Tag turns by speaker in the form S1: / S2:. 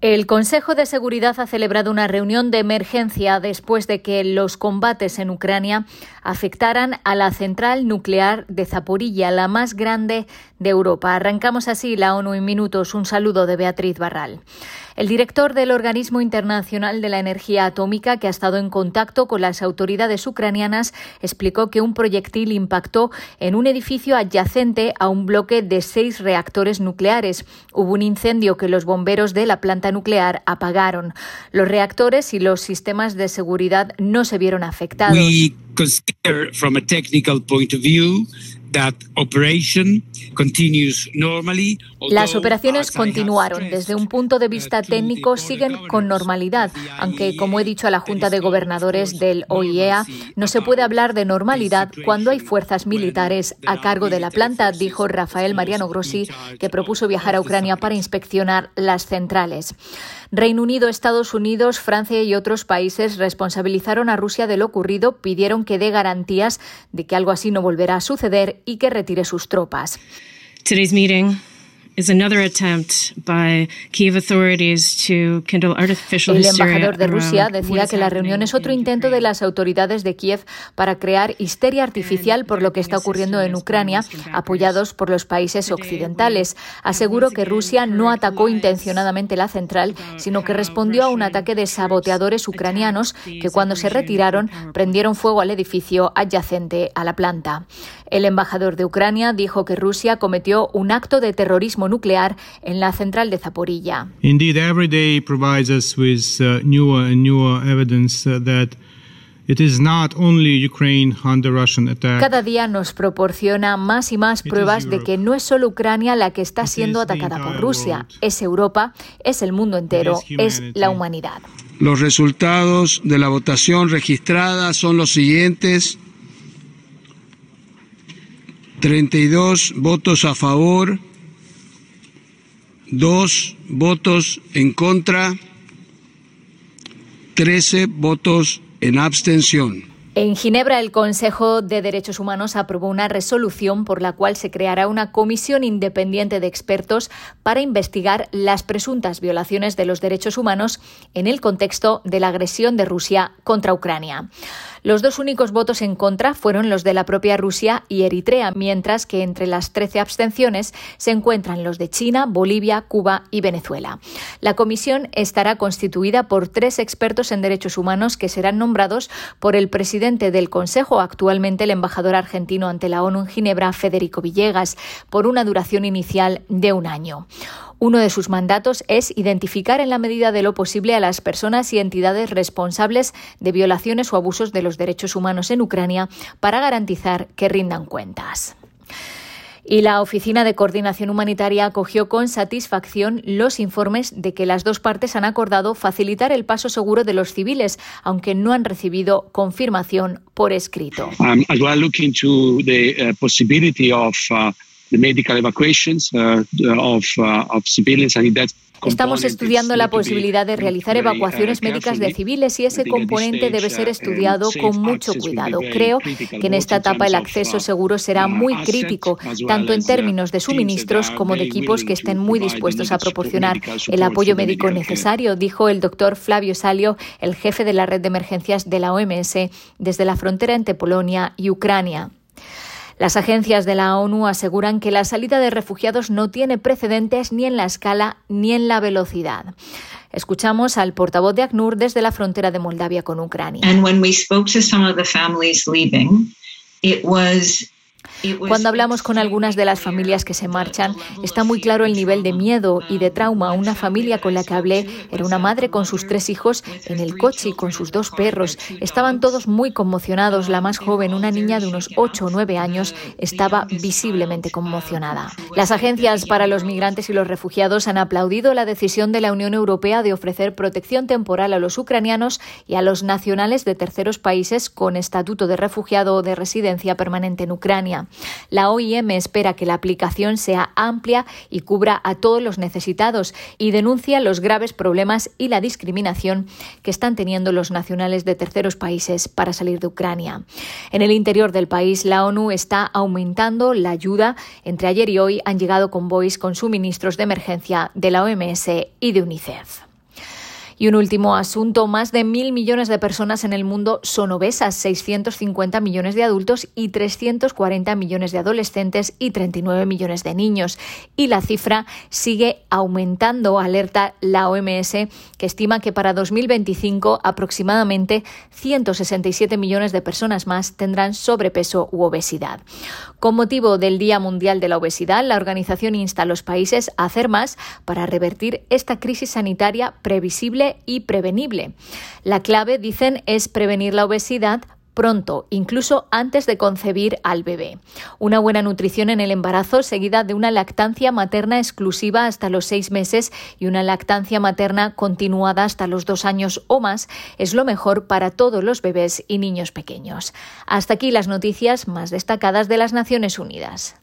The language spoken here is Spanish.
S1: El Consejo de Seguridad ha celebrado una reunión de emergencia después de que los combates en Ucrania afectaran a la central nuclear de Zaporilla, la más grande de Europa. Arrancamos así la ONU en minutos. Un saludo de Beatriz Barral. El director del Organismo Internacional de la Energía Atómica, que ha estado en contacto con las autoridades ucranianas, explicó que un proyectil impactó en un edificio adyacente a un bloque de seis reactores nucleares. Hubo un incendio que los bomberos de la planta nuclear apagaron. Los reactores y los sistemas de seguridad no se vieron afectados. Las operaciones continuaron. Desde un punto de vista técnico siguen con normalidad, aunque, como he dicho a la Junta de Gobernadores del OIEA, no se puede hablar de normalidad cuando hay fuerzas militares a cargo de la planta, dijo Rafael Mariano Grossi, que propuso viajar a Ucrania para inspeccionar las centrales. Reino Unido, Estados Unidos, Francia y otros países responsabilizaron a Rusia de lo ocurrido, pidieron que dé garantías de que algo así no volverá a suceder y que retire sus tropas.
S2: Today's meeting el
S1: embajador de Rusia decía que la reunión es otro intento de las autoridades de Kiev para crear histeria artificial por lo que está ocurriendo en Ucrania, apoyados por los países occidentales. Aseguró que Rusia no atacó intencionadamente la central, sino que respondió a un ataque de saboteadores ucranianos que cuando se retiraron prendieron fuego al edificio adyacente a la planta. El embajador de Ucrania dijo que Rusia cometió un acto de terrorismo nuclear en la central de Zaporilla. Cada día nos proporciona más y más pruebas de que no es solo Ucrania la que está siendo atacada por Rusia, es Europa, es el mundo entero, es la humanidad.
S3: Los resultados de la votación registrada son los siguientes. 32 votos a favor, 2 votos en contra, 13 votos en abstención.
S1: En Ginebra, el Consejo de Derechos Humanos aprobó una resolución por la cual se creará una comisión independiente de expertos para investigar las presuntas violaciones de los derechos humanos en el contexto de la agresión de Rusia contra Ucrania. Los dos únicos votos en contra fueron los de la propia Rusia y Eritrea, mientras que entre las 13 abstenciones se encuentran los de China, Bolivia, Cuba y Venezuela. La comisión estará constituida por tres expertos en derechos humanos que serán nombrados por el presidente del Consejo, actualmente el embajador argentino ante la ONU en Ginebra, Federico Villegas, por una duración inicial de un año. Uno de sus mandatos es identificar en la medida de lo posible a las personas y entidades responsables de violaciones o abusos de los derechos humanos en Ucrania para garantizar que rindan cuentas. Y la Oficina de Coordinación Humanitaria acogió con satisfacción los informes de que las dos partes han acordado facilitar el paso seguro de los civiles, aunque no han recibido confirmación por escrito. Um, the medical evacuations uh, of, uh, of civilians, and that's Estamos estudiando la posibilidad de realizar evacuaciones médicas de civiles y ese componente debe ser estudiado con mucho cuidado. Creo que en esta etapa el acceso seguro será muy crítico, tanto en términos de suministros como de equipos que estén muy dispuestos a proporcionar el apoyo médico necesario, dijo el doctor Flavio Salio, el jefe de la red de emergencias de la OMS, desde la frontera entre Polonia y Ucrania. Las agencias de la ONU aseguran que la salida de refugiados no tiene precedentes ni en la escala ni en la velocidad. Escuchamos al portavoz de ACNUR desde la frontera de Moldavia con Ucrania. Cuando hablamos con algunas de las familias que se marchan, está muy claro el nivel de miedo y de trauma. Una familia con la que hablé era una madre con sus tres hijos en el coche y con sus dos perros. Estaban todos muy conmocionados. La más joven, una niña de unos 8 o 9 años, estaba visiblemente conmocionada. Las agencias para los migrantes y los refugiados han aplaudido la decisión de la Unión Europea de ofrecer protección temporal a los ucranianos y a los nacionales de terceros países con estatuto de refugiado o de residencia permanente en Ucrania. La OIM espera que la aplicación sea amplia y cubra a todos los necesitados y denuncia los graves problemas y la discriminación que están teniendo los nacionales de terceros países para salir de Ucrania. En el interior del país, la ONU está aumentando la ayuda. Entre ayer y hoy han llegado convoys con suministros de emergencia de la OMS y de UNICEF. Y un último asunto, más de mil millones de personas en el mundo son obesas, 650 millones de adultos y 340 millones de adolescentes y 39 millones de niños. Y la cifra sigue aumentando, alerta la OMS, que estima que para 2025 aproximadamente 167 millones de personas más tendrán sobrepeso u obesidad. Con motivo del Día Mundial de la Obesidad, la organización insta a los países a hacer más para revertir esta crisis sanitaria previsible y prevenible. La clave, dicen, es prevenir la obesidad pronto, incluso antes de concebir al bebé. Una buena nutrición en el embarazo seguida de una lactancia materna exclusiva hasta los seis meses y una lactancia materna continuada hasta los dos años o más es lo mejor para todos los bebés y niños pequeños. Hasta aquí las noticias más destacadas de las Naciones Unidas.